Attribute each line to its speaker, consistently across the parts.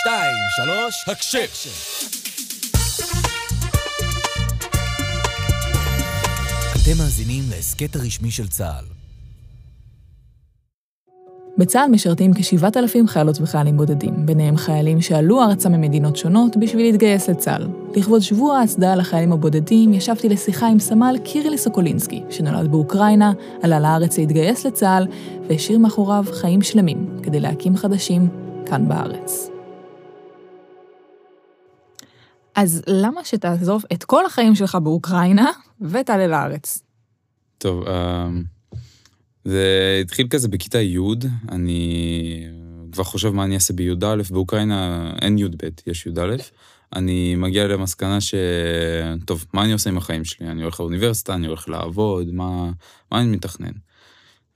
Speaker 1: שתיים, שלוש, הקשב. אתם מאזינים להסכת הרשמי של צה"ל.
Speaker 2: בצה"ל משרתים כ-7,000 חיילות וחיילים בודדים, ביניהם חיילים שעלו ארצה ממדינות שונות בשביל להתגייס לצה"ל. לכבוד שבוע ההצדעה לחיילים הבודדים, ישבתי לשיחה עם סמל קירילי סוקולינסקי, שנולד באוקראינה, עלה לארץ להתגייס לצה"ל, והשאיר מאחוריו חיים שלמים כדי להקים חדשים כאן בארץ. אז למה שתעזוב את כל החיים שלך באוקראינה ותעלה לארץ?
Speaker 3: טוב, אמ, זה התחיל כזה בכיתה י', אני כבר חושב מה אני אעשה בי"א, באוקראינה אין י"ב, יש י"א. אני מגיע למסקנה ש... טוב, מה אני עושה עם החיים שלי? אני הולך לאוניברסיטה, אני הולך לעבוד, מה, מה אני מתכנן?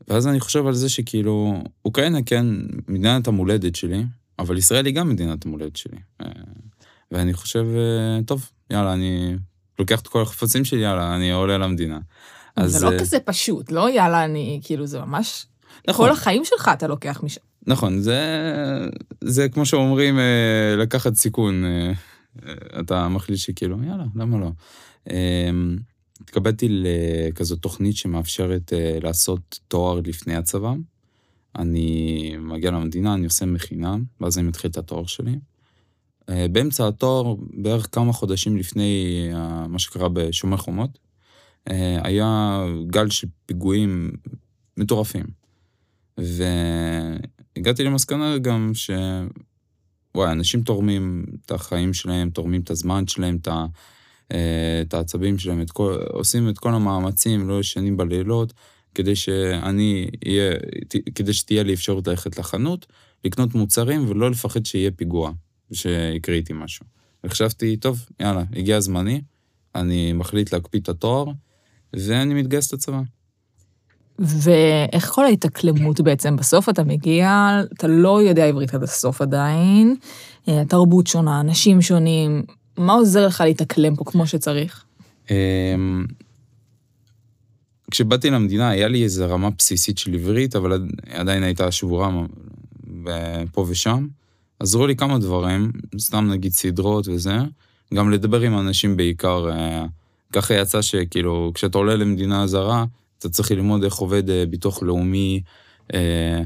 Speaker 3: ואז אני חושב על זה שכאילו, אוקראינה כן מדינת המולדת שלי, אבל ישראל היא גם מדינת המולדת שלי. ואני חושב, אה, טוב, יאללה, אני לוקח את כל החפצים שלי, יאללה, אני עולה למדינה.
Speaker 2: אז... זה לא
Speaker 3: אה,
Speaker 2: כזה פשוט, לא יאללה, אני, כאילו, זה ממש...
Speaker 3: נכון.
Speaker 2: כל החיים שלך אתה לוקח משם.
Speaker 3: נכון, זה, זה כמו שאומרים, אה, לקחת סיכון. אתה מחליט שכאילו, יאללה, למה לא? אה, התקבלתי לכזאת תוכנית שמאפשרת לעשות תואר לפני הצבא. אני מגיע למדינה, אני עושה מכינה, ואז אני מתחיל את התואר שלי. אה, באמצע התואר, בערך כמה חודשים לפני אה, מה שקרה בשומר חומות, אה, היה גל של פיגועים מטורפים. והגעתי למסקנה גם ש... וואי, אנשים תורמים את החיים שלהם, תורמים את הזמן שלהם, את, ה... את העצבים שלהם, את כל... עושים את כל המאמצים, לא ישנים בלילות, כדי שאני אהיה, כדי שתהיה לי אפשרות ללכת לחנות, לקנות מוצרים ולא לפחד שיהיה פיגוע, שיקרה איתי משהו. וחשבתי, טוב, יאללה, הגיע זמני, אני מחליט להקפיא את התואר, ואני מתגייס לצבא.
Speaker 2: ואיך כל ההתאקלמות בעצם? בסוף אתה מגיע, אתה לא יודע עברית עד הסוף עדיין, אה, תרבות שונה, אנשים שונים, מה עוזר לך להתאקלם פה כמו שצריך?
Speaker 3: אמ, כשבאתי למדינה היה לי איזו רמה בסיסית של עברית, אבל עדיין הייתה שבורה פה ושם. עזרו לי כמה דברים, סתם נגיד סדרות וזה, גם לדבר עם אנשים בעיקר. אה, ככה יצא שכאילו, כשאתה עולה למדינה זרה, אתה צריך ללמוד איך עובד אה, ביטוח לאומי, אה,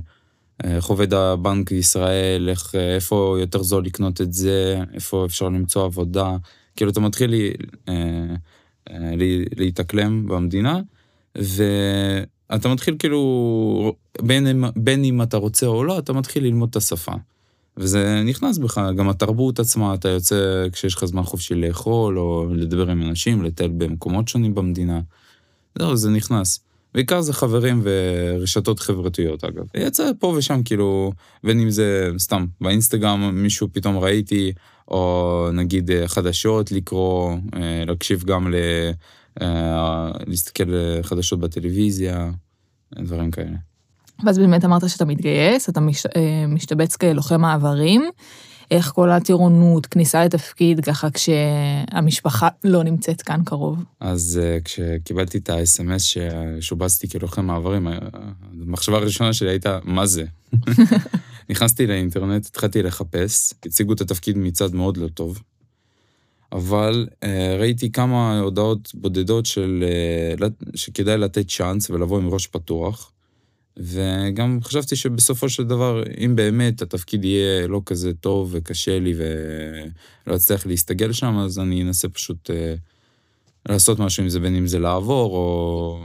Speaker 3: איך עובד הבנק ישראל, איך, איפה יותר זול לקנות את זה, איפה אפשר למצוא עבודה. כאילו, אתה מתחיל לי, להתאקלם במדינה, ואתה מתחיל כאילו, בין, בין אם אתה רוצה או לא, אתה מתחיל ללמוד את השפה. וזה נכנס בך, גם התרבות עצמה, אתה יוצא כשיש לך זמן חופשי לאכול, או לדבר עם אנשים, לטייל במקומות שונים במדינה. זהו, זה נכנס. בעיקר זה חברים ורשתות חברתיות, אגב. יצא פה ושם, כאילו, בין אם זה סתם, באינסטגרם מישהו פתאום ראיתי, או נגיד חדשות לקרוא, אה, להקשיב גם ל... אה, להסתכל חדשות בטלוויזיה, דברים כאלה.
Speaker 2: ואז באמת אמרת שאתה מתגייס, אתה מש, אה, משתבץ כלוחם מעברים. איך כל הטירונות, כניסה לתפקיד, ככה כשהמשפחה לא נמצאת כאן קרוב?
Speaker 3: אז uh, כשקיבלתי את ה-SMS ששובצתי כלוחם מעברים, המחשבה הראשונה שלי הייתה, מה זה? נכנסתי לאינטרנט, התחלתי לחפש, הציגו את התפקיד מצד מאוד לא טוב, אבל uh, ראיתי כמה הודעות בודדות של, uh, שכדאי לתת צ'אנס ולבוא עם ראש פתוח. וגם חשבתי שבסופו של דבר, אם באמת התפקיד יהיה לא כזה טוב וקשה לי ולא אצליח להסתגל שם, אז אני אנסה פשוט אה, לעשות משהו עם זה, בין אם זה לעבור או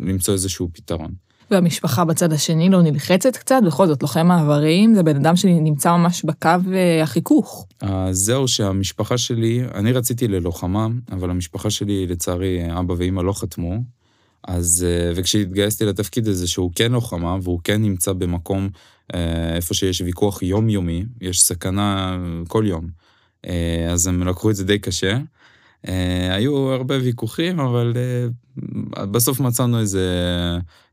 Speaker 3: למצוא איזשהו פתרון.
Speaker 2: והמשפחה בצד השני לא נלחצת קצת? בכל זאת, לוחם מעברים זה בן אדם שנמצא ממש בקו אה, החיכוך.
Speaker 3: אז זהו שהמשפחה שלי, אני רציתי ללוחמה, אבל המשפחה שלי, לצערי, אבא ואימא לא חתמו. אז, אה, וכשהתגייסתי לתפקיד הזה, שהוא כן לוחמה, והוא כן נמצא במקום אה, איפה שיש ויכוח יומיומי, יש סכנה כל יום, אה, אז הם לקחו את זה די קשה. היו הרבה ויכוחים, אבל בסוף מצאנו איזה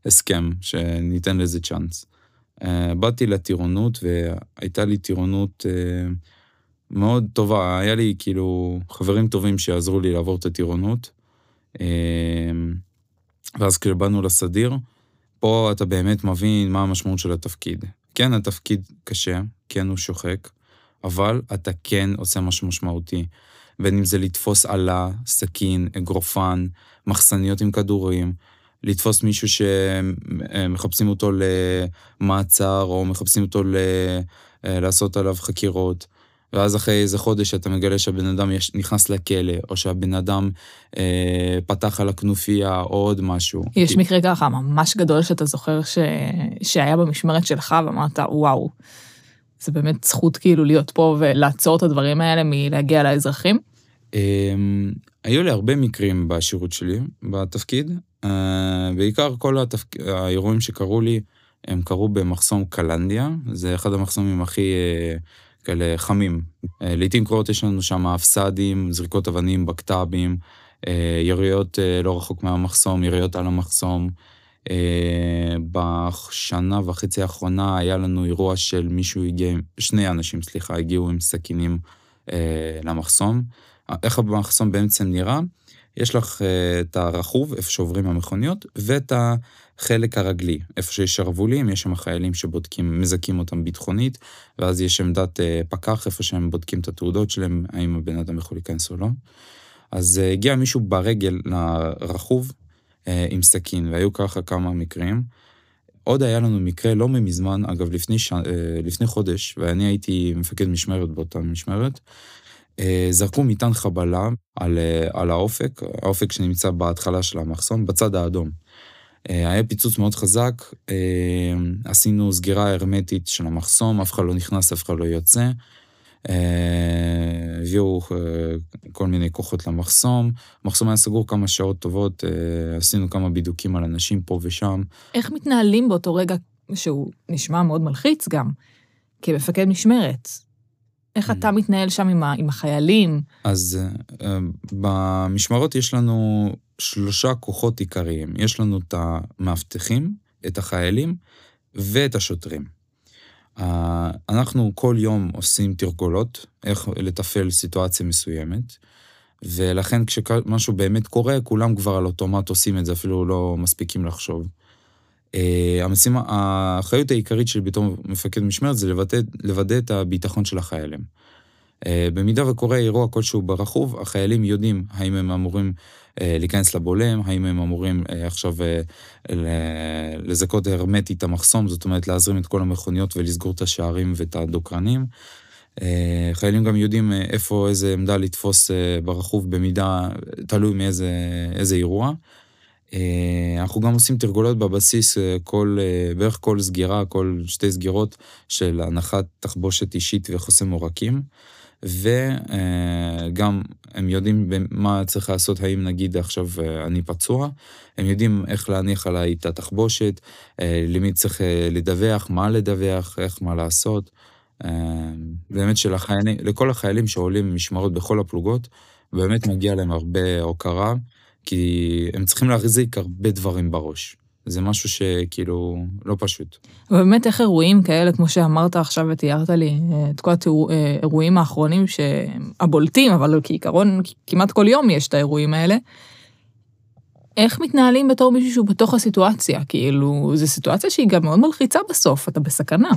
Speaker 3: הסכם שניתן לזה צ'אנס. באתי לטירונות, והייתה לי טירונות מאוד טובה. היה לי כאילו חברים טובים שעזרו לי לעבור את הטירונות. ואז כשבאנו לסדיר, פה אתה באמת מבין מה המשמעות של התפקיד. כן, התפקיד קשה, כן הוא שוחק, אבל אתה כן עושה משהו משמעותי. בין אם זה לתפוס עלה, סכין, אגרופן, מחסניות עם כדורים, לתפוס מישהו שמחפשים אותו למעצר, או מחפשים אותו ל... אה, לעשות עליו חקירות. ואז אחרי איזה חודש אתה מגלה שהבן אדם יש, נכנס לכלא, או שהבן אדם אה, פתח על הכנופיה, או עוד משהו.
Speaker 2: יש
Speaker 3: כי...
Speaker 2: מקרה ככה ממש גדול שאתה זוכר ש... שהיה במשמרת שלך ואמרת, וואו, זה באמת זכות כאילו להיות פה ולעצור את הדברים האלה מלהגיע לאזרחים?
Speaker 3: אה, היו לי הרבה מקרים בשירות שלי, בתפקיד. אה, בעיקר כל התפק... האירועים שקרו לי, הם קרו במחסום קלנדיה, זה אחד המחסומים הכי... אה, כאלה חמים. אה, לעיתים קרובות יש לנו שם הפס"דים, זריקות אבנים, בקת"בים, אה, יריות אה, לא רחוק מהמחסום, יריות על המחסום. בשנה וחצי האחרונה היה לנו אירוע של מישהו הגיע, שני אנשים, סליחה, הגיעו עם סכינים למחסום. איך המחסום בעצם נראה? יש לך את הרכוב, איפה שעוברים המכוניות, ואת החלק הרגלי, איפה שיש שרוולים, יש שם חיילים שבודקים, מזכים אותם ביטחונית, ואז יש עמדת אה, פקח, איפה שהם בודקים את התעודות שלהם, האם הבן אדם יכול להיכנס או לא. אז אה, הגיע מישהו ברגל לרכוב אה, עם סכין, והיו ככה כמה מקרים. עוד היה לנו מקרה לא מזמן, אגב, לפני, ש... לפני חודש, ואני הייתי מפקד משמרת באותה משמרת, זרקו מטען חבלה על, על האופק, האופק שנמצא בהתחלה של המחסום, בצד האדום. אה, היה פיצוץ מאוד חזק, אה, עשינו סגירה הרמטית של המחסום, אף אחד לא נכנס, אף אחד לא יוצא. אה, הביאו כל מיני כוחות למחסום, המחסום היה סגור כמה שעות טובות, עשינו כמה בידוקים על אנשים פה ושם.
Speaker 2: איך מתנהלים באותו רגע, שהוא נשמע מאוד מלחיץ גם, כמפקד משמרת? איך אתה מתנהל שם עם, עם החיילים?
Speaker 3: אז במשמרות יש לנו שלושה כוחות עיקריים. יש לנו את המאבטחים, את החיילים ואת השוטרים. אנחנו כל יום עושים תרגולות, איך לתפעל סיטואציה מסוימת, ולכן כשמשהו באמת קורה, כולם כבר על אוטומט עושים את זה, אפילו לא מספיקים לחשוב. אה, המשימה, האחריות העיקרית שלי בתור מפקד משמרת זה לוודא, לוודא את הביטחון של החיילים. אה, במידה וקורה אירוע כלשהו ברכוב, החיילים יודעים האם הם אמורים אה, להיכנס לבולם, האם הם אמורים אה, עכשיו לזכות הרמטית את המחסום, זאת אומרת להזרים את כל המכוניות ולסגור את השערים ואת הדוקרנים. חיילים גם יודעים איפה, איזה עמדה לתפוס ברכוב במידה, תלוי מאיזה אירוע. אנחנו גם עושים תרגולות בבסיס כל, בערך כל סגירה, כל שתי סגירות של הנחת תחבושת אישית וחוסם עורקים. וגם הם יודעים מה צריך לעשות, האם נגיד עכשיו אה, אני פצוע, הם יודעים איך להניח עליי את התחבושת, אה, למי צריך אה, לדווח, מה לדווח, איך מה לעשות. באמת שלחיילים, לכל החיילים שעולים משמרות בכל הפלוגות, באמת מגיע להם הרבה הוקרה, כי הם צריכים להחזיק הרבה דברים בראש. זה משהו שכאילו לא פשוט.
Speaker 2: ובאמת איך אירועים כאלה, כמו שאמרת עכשיו ותיארת לי, את כל האירועים האחרונים הבולטים, אבל כעיקרון כמעט כל יום יש את האירועים האלה. איך מתנהלים בתור מישהו שהוא בתוך הסיטואציה? כאילו, זו סיטואציה שהיא גם מאוד מלחיצה בסוף, אתה בסכנה.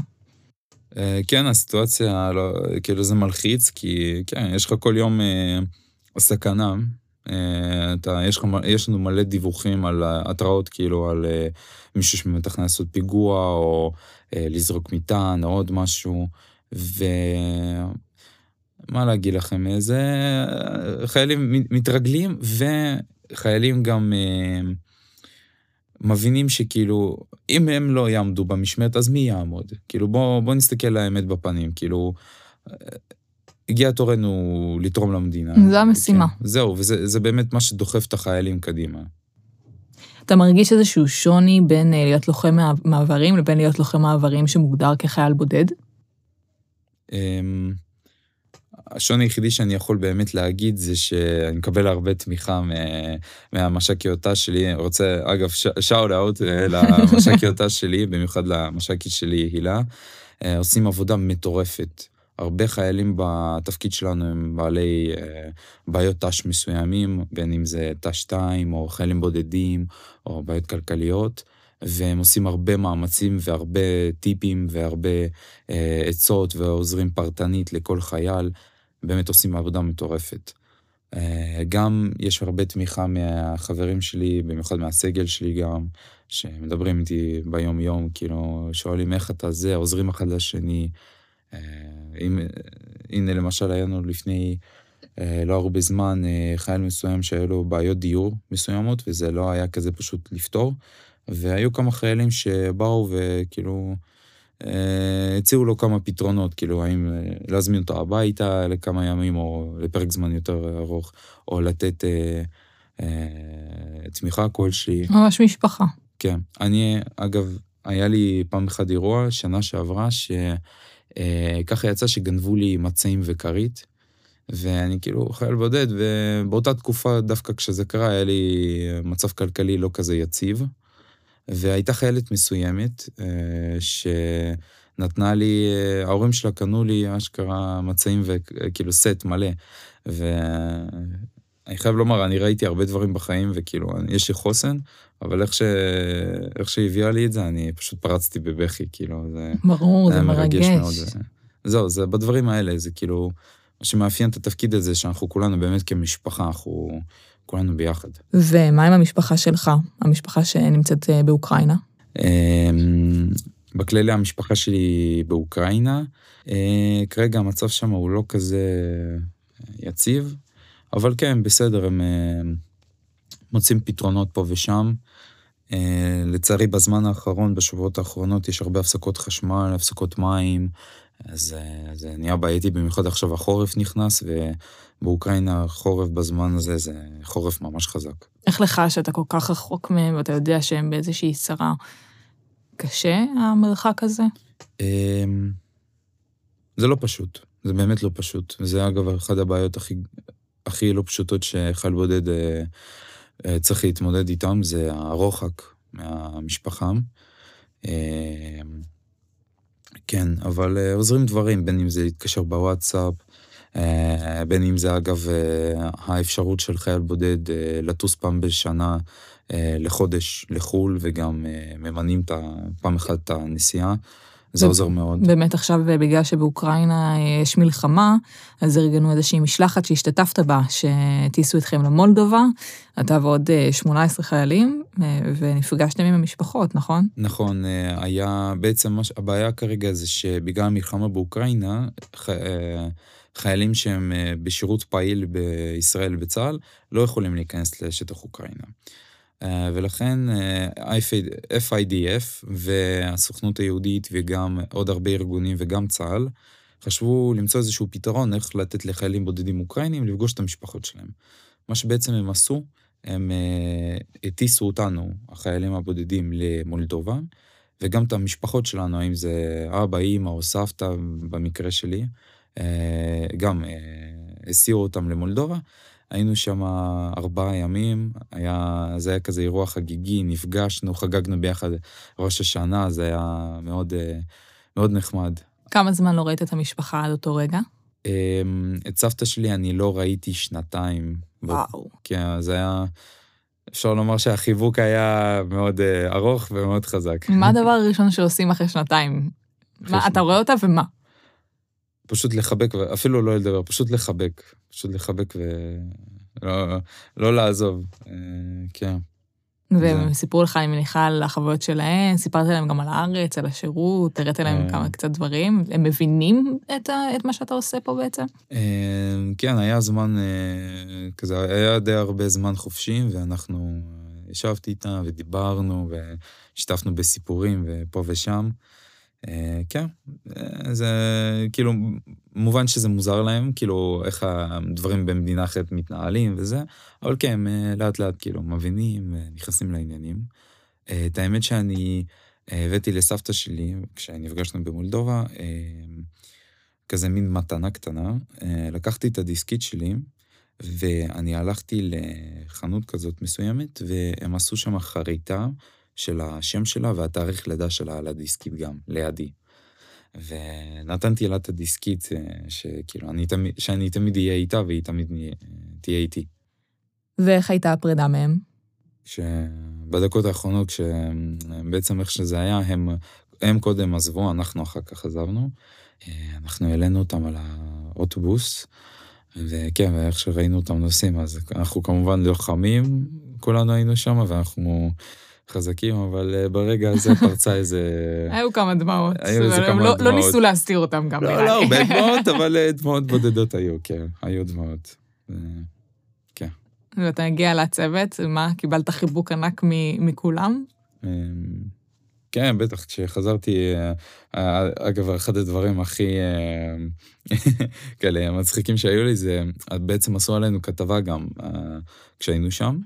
Speaker 3: אה, כן, הסיטואציה, לא, כאילו זה מלחיץ, כי כן, יש לך כל יום אה, סכנה, אה, אתה, יש, יש לנו מלא דיווחים על התראות, כאילו, על אה, מישהו שמתכנן לעשות פיגוע, או אה, לזרוק מטען, או עוד משהו, ומה להגיד לכם, זה חיילים מתרגלים, וחיילים גם מבינים שכאילו, אם הם לא יעמדו במשמרת, אז מי יעמוד? כאילו, בואו בוא נסתכל לאמת בפנים, כאילו... הגיע תורנו לתרום למדינה.
Speaker 2: זו המשימה.
Speaker 3: כן, זהו, וזה באמת מה שדוחף את החיילים קדימה.
Speaker 2: אתה מרגיש איזשהו שוני בין אה, להיות לוחם מעברים לבין להיות לוחם מעברים שמוגדר כחייל בודד? אמ,
Speaker 3: השוני היחידי שאני יכול באמת להגיד זה שאני מקבל הרבה תמיכה מהמש"קיות שלי. רוצה, אגב, שאול אאוט אה, למש"קיות שלי, במיוחד למש"קית שלי, הילה. אה, עושים עבודה מטורפת. הרבה חיילים בתפקיד שלנו הם בעלי אה, בעיות ת"ש מסוימים, בין אם זה ת"ש 2 או חיילים בודדים או בעיות כלכליות, והם עושים הרבה מאמצים והרבה טיפים והרבה אה, עצות ועוזרים פרטנית לכל חייל, באמת עושים עבודה מטורפת. אה, גם יש הרבה תמיכה מהחברים שלי, במיוחד מהסגל שלי גם, שמדברים איתי ביום-יום, כאילו, שואלים איך אתה זה, עוזרים אחד לשני. אה, אם, הנה למשל היה לנו לפני אה, לא הרבה זמן חייל מסוים שהיו לו בעיות דיור מסוימות, וזה לא היה כזה פשוט לפתור. והיו כמה חיילים שבאו וכאילו הציעו לו כמה פתרונות, כאילו האם להזמין אותו הביתה לכמה ימים או לפרק זמן יותר ארוך, או לתת אה, אה, תמיכה כלשהי.
Speaker 2: ממש משפחה.
Speaker 3: כן. אני, אגב, היה לי פעם אחת אירוע, שנה שעברה, שככה אה, יצא שגנבו לי מצעים וכרית, ואני כאילו חייל בודד, ובאותה תקופה, דווקא כשזה קרה, היה לי מצב כלכלי לא כזה יציב. והייתה חיילת מסוימת, אה, שנתנה לי, אה, ההורים שלה קנו לי אשכרה מצעים וכאילו סט מלא. ואני חייב לומר, אני ראיתי הרבה דברים בחיים, וכאילו, יש לי חוסן, אבל איך, ש... איך שהיא הביאה לי את זה, אני פשוט פרצתי בבכי, כאילו, זה...
Speaker 2: ברור, זה מרגש. מאוד.
Speaker 3: זהו, זה בדברים האלה, זה כאילו, מה שמאפיין את התפקיד הזה, שאנחנו כולנו באמת כמשפחה, אנחנו כולנו ביחד.
Speaker 2: ומה עם המשפחה שלך, המשפחה שנמצאת אה, באוקראינה?
Speaker 3: אמ, בכללי המשפחה שלי באוקראינה, אה, כרגע המצב שם הוא לא כזה יציב, אבל כן, בסדר, הם אה, מוצאים פתרונות פה ושם. לצערי, בזמן האחרון, בשבועות האחרונות, יש הרבה הפסקות חשמל, הפסקות מים, אז זה נהיה בעייתי, במיוחד עכשיו החורף נכנס, ובאוקראינה חורף בזמן הזה זה חורף ממש חזק.
Speaker 2: איך לך שאתה כל כך רחוק מהם ואתה יודע שהם באיזושהי צרה? קשה המרחק הזה?
Speaker 3: זה לא פשוט, זה באמת לא פשוט. זה אגב אחת הבעיות הכי, הכי לא פשוטות שחייל בודד אה, אה, צריך להתמודד איתם, זה הרוחק מהמשפחה. אה, כן, אבל עוזרים דברים, בין אם זה להתקשר בוואטסאפ, בין אם זה אגב האפשרות של חייל בודד לטוס פעם בשנה לחודש לחו"ל, וגם ממנים פעם אחת את הנסיעה. זה עוזר מאוד.
Speaker 2: באמת עכשיו, בגלל שבאוקראינה יש מלחמה, אז ארגנו איזושהי משלחת שהשתתפת בה, שטיסו אתכם למולדובה, אתה ועוד 18 חיילים, ונפגשתם עם המשפחות, נכון?
Speaker 3: נכון, היה, בעצם הבעיה כרגע זה שבגלל המלחמה באוקראינה, חיילים שהם בשירות פעיל בישראל בצה"ל, לא יכולים להיכנס לשטח אוקראינה. אה, ולכן אה, FIDF והסוכנות היהודית וגם עוד הרבה ארגונים וגם צה"ל חשבו למצוא איזשהו פתרון איך לתת לחיילים בודדים אוקראינים לפגוש את המשפחות שלהם. מה שבעצם הם עשו, הם אה, הטיסו אותנו, החיילים הבודדים, למולדובה, וגם את המשפחות שלנו, האם זה אבא, אימא או סבתא, במקרה שלי, גם הסיעו אותם למולדובה, היינו שם ארבעה ימים, היה, זה היה כזה אירוע חגיגי, נפגשנו, חגגנו ביחד ראש השנה, זה היה מאוד, אה, מאוד נחמד.
Speaker 2: כמה זמן לא ראית את המשפחה עד אותו רגע?
Speaker 3: אמ, את סבתא שלי אני לא ראיתי שנתיים.
Speaker 2: וואו.
Speaker 3: כן, זה היה... אפשר לומר שהחיבוק היה מאוד uh, ארוך ומאוד חזק.
Speaker 2: מה הדבר הראשון שעושים אחרי שנתיים? מה. אתה רואה אותה ומה?
Speaker 3: פשוט לחבק, אפילו לא לדבר, פשוט לחבק. פשוט לחבק ולא לא לעזוב, אה, כן.
Speaker 2: והם סיפרו לך, אני מניחה, על החוויות שלהם, סיפרת להם גם על הארץ, על השירות, הראת להם אה. כמה קצת דברים. הם מבינים את, ה, את מה שאתה עושה פה בעצם?
Speaker 3: אה, כן, היה זמן כזה, היה די הרבה זמן חופשי, ואנחנו ישבתי איתם ודיברנו, והשתפנו בסיפורים ופה ושם. אה, כן, אה, זה כאילו, מובן שזה מוזר להם, כאילו, איך הדברים במדינה אחרת מתנהלים וזה, אבל כן, הם אה, לאט לאט כאילו מבינים, נכנסים לעניינים. את האמת שאני הבאתי לסבתא שלי, כשנפגשנו במולדובה, כזה מין מתנה קטנה, לקחתי את הדיסקית שלי, ואני הלכתי לחנות כזאת מסוימת, והם עשו שם חריטה של השם שלה והתאריך לידה שלה על הדיסקית גם, לידי. ונתנתי לה את הדיסקית, אה, שכאילו, אני תמיד, שאני תמיד אהיה איתה והיא תמיד תהיה איתי.
Speaker 2: ואיך הייתה הפרידה מהם?
Speaker 3: שבדקות האחרונות, כשבעצם איך שזה היה, הם, הם קודם עזבו, אנחנו אחר כך עזבנו. אה, אנחנו העלינו אותם על האוטובוס, וכן, ואיך שראינו אותם נוסעים, אז אנחנו כמובן לוחמים, כולנו היינו שם, ואנחנו חזקים, אבל אה, ברגע הזה פרצה איזה...
Speaker 2: היו כמה דמעות.
Speaker 3: היו איזה כמה
Speaker 2: לא- לא
Speaker 3: דמעות.
Speaker 2: ניסו להסתיר אותם גם,
Speaker 3: לא,
Speaker 2: נראה
Speaker 3: לא
Speaker 2: לי.
Speaker 3: הרבה דמעות, אבל אה, דמעות בודדות היו, כן, היו דמעות. אה,
Speaker 2: ואתה מגיע לצוות, מה, קיבלת חיבוק ענק מכולם?
Speaker 3: אמ, כן, בטח, כשחזרתי, אגב, אחד הדברים הכי כאלה מצחיקים שהיו לי זה, בעצם עשו עלינו כתבה גם כשהיינו שם,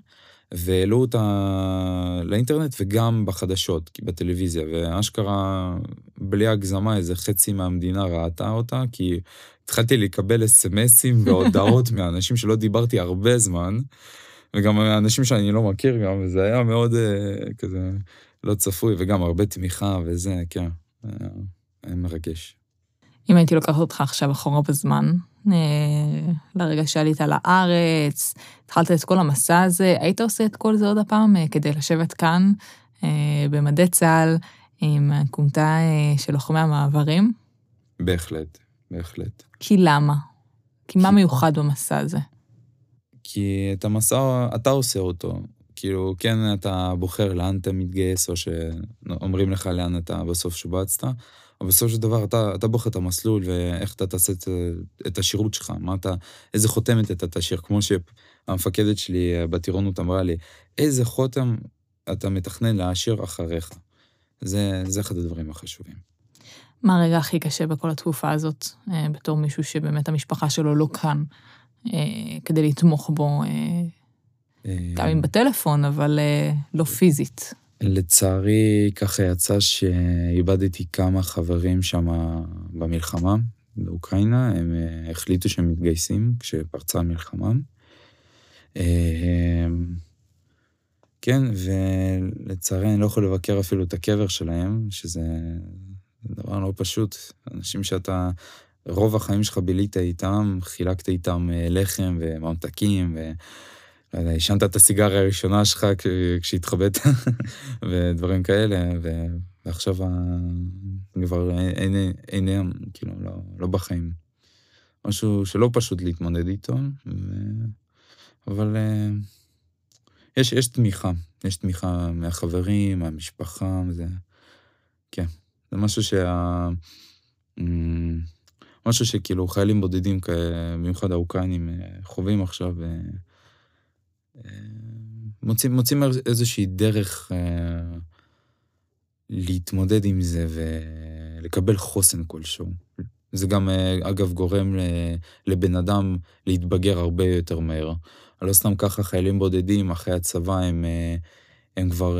Speaker 3: והעלו אותה לאינטרנט וגם בחדשות, כי בטלוויזיה, ואשכרה, בלי הגזמה, איזה חצי מהמדינה ראתה אותה, כי התחלתי לקבל אס.אם.אסים והודעות מאנשים שלא דיברתי הרבה זמן, וגם אנשים שאני לא מכיר גם, וזה היה מאוד אה, כזה לא צפוי, וגם הרבה תמיכה וזה, כן, היה, היה מרגש.
Speaker 2: אם הייתי לוקחת אותך עכשיו אחורה בזמן, אה, לרגע שעלית לארץ, התחלת את כל המסע הזה, היית עושה את כל זה עוד הפעם אה, כדי לשבת כאן, אה, במדי צה"ל, עם הכומתה אה, של לוחמי המעברים?
Speaker 3: בהחלט, בהחלט.
Speaker 2: כי למה? כי מה מיוחד במסע הזה?
Speaker 3: כי את המסע, אתה עושה אותו. כאילו, כן, אתה בוחר לאן אתה מתגייס, או שאומרים לך לאן אתה בסוף שובצת, אבל בסופו של דבר אתה, אתה בוחר את המסלול ואיך אתה תעשה את, את השירות שלך, מה אתה, איזה חותמת אתה תשאיר, כמו שהמפקדת שלי אה, בטירונות אמרה לי, איזה חותם אתה מתכנן להשאיר אחריך. זה, זה אחד הדברים החשובים.
Speaker 2: מה הרגע הכי קשה בכל התקופה הזאת, אה, בתור מישהו שבאמת המשפחה שלו לא כאן, אה, כדי לתמוך בו, גם אם בטלפון, אבל לא פיזית?
Speaker 3: לצערי, ככה יצא שאיבדתי כמה חברים שם במלחמה, באוקראינה, הם אה, החליטו שהם מתגייסים כשפרצה המלחמה. אה, כן, ולצערי אני לא יכול לבקר אפילו את הקבר שלהם, שזה דבר לא פשוט. אנשים שאתה, רוב החיים שלך בילית איתם, חילקת איתם אה, לחם וממתקים, ו... עישנת את הסיגריה הראשונה שלך כשהתחבאת, ודברים כאלה. ועכשיו. כבר אין- אין- אינם, כאילו, לא, לא בחיים. משהו שלא פשוט להתמודד איתו, ו... אבל אה, יש, יש תמיכה, יש תמיכה מהחברים, מהמשפחה, זה... כן, זה משהו שה... משהו שכאילו חיילים בודדים, במיוחד האוקראינים, אה, חווים עכשיו. אה, מוצאים, מוצאים איזושהי דרך אה, להתמודד עם זה ולקבל חוסן כלשהו. זה גם, אה, אגב, גורם לבן אדם להתבגר הרבה יותר מהר. לא סתם ככה חיילים בודדים אחרי הצבא הם, הם כבר,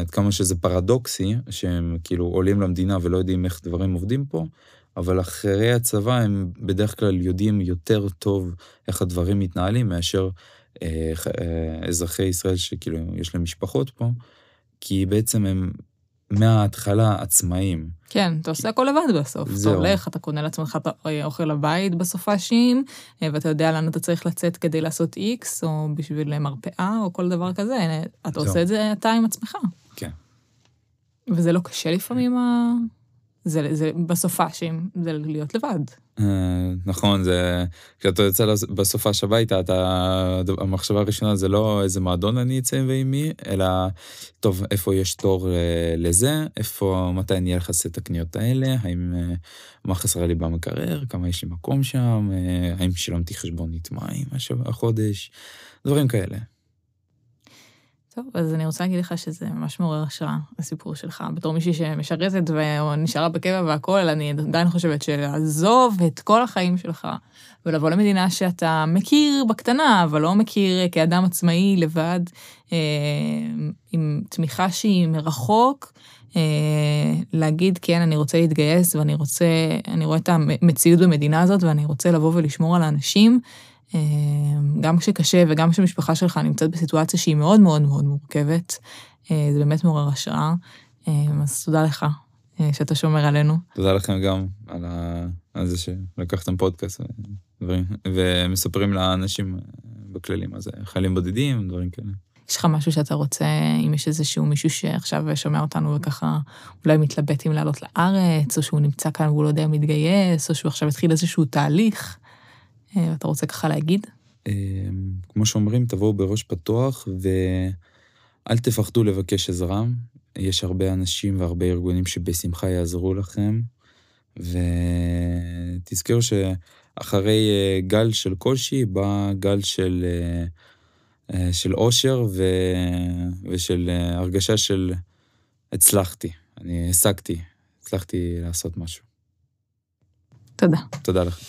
Speaker 3: עד כמה שזה פרדוקסי, שהם כאילו עולים למדינה ולא יודעים איך דברים עובדים פה, אבל אחרי הצבא הם בדרך כלל יודעים יותר טוב איך הדברים מתנהלים מאשר אזרחי ישראל שכאילו יש להם משפחות פה, כי בעצם הם מההתחלה עצמאים.
Speaker 2: כן, אתה עושה הכל לבד בסוף. אתה. הולך, אתה קונה לעצמך את האוכל לבית בסופ"שים, אה, ואתה יודע לאן אתה צריך לצאת כדי לעשות איקס, או בשביל מרפאה, או כל דבר כזה. אתה
Speaker 3: זהו.
Speaker 2: עושה את זה אתה עם עצמך.
Speaker 3: כן.
Speaker 2: וזה לא קשה לפעמים, ה... זה, זה בסופ"שים, זה להיות לבד.
Speaker 3: אה, נכון, זה... כשאתה יוצא בסופש הביתה, אתה... המחשבה הראשונה זה לא איזה מועדון אני אצא ועם מי, אלא, טוב, איפה יש תור אה, לזה, איפה, מתי אני אלך לעשות את הקניות האלה, האם, אה, מה חסר לי במקרר, כמה יש לי מקום שם, האם שילמתי חשבונית מים החודש, דברים כאלה.
Speaker 2: טוב, אז אני רוצה להגיד לך שזה ממש מעורר השראה, הסיפור שלך. בתור מישהי שמשרתת ונשארה בקבע והכול, אני עדיין חושבת שלעזוב את כל החיים שלך ולבוא למדינה שאתה מכיר בקטנה, אבל לא מכיר כאדם עצמאי לבד, אה, עם תמיכה שהיא מרחוק, אה, להגיד, כן, אני רוצה להתגייס ואני רוצה, אני רואה את המציאות במדינה הזאת ואני רוצה לבוא ולשמור על האנשים. אה, גם כשקשה וגם כשמשפחה שלך נמצאת בסיטואציה שהיא מאוד מאוד מאוד מורכבת, אה, זה באמת מעורר השראה. אה, אז תודה לך שאתה שומר עלינו.
Speaker 3: תודה לכם גם על, ה... על זה שלקחתם פודקאסט ודברים, ומספרים לאנשים בכללי מה זה חיילים בודדים, דברים כאלה.
Speaker 2: יש לך משהו שאתה רוצה, אם יש איזשהו מישהו שעכשיו שומע אותנו וככה אולי מתלבט אם לעלות לארץ, או שהוא נמצא כאן והוא לא יודע אם להתגייס, או שהוא עכשיו התחיל איזשהו תהליך, אתה רוצה ככה להגיד?
Speaker 3: אמ, כמו שאומרים, תבואו בראש פתוח ואל תפחדו לבקש עזרה. יש הרבה אנשים והרבה ארגונים שבשמחה יעזרו לכם, ותזכרו שאחרי אה, גל של קושי בא גל של, אה, אה, של אושר ו... ושל הרגשה של הצלחתי, אני השגתי, הצלחתי לעשות משהו.
Speaker 2: תודה.
Speaker 3: תודה לך.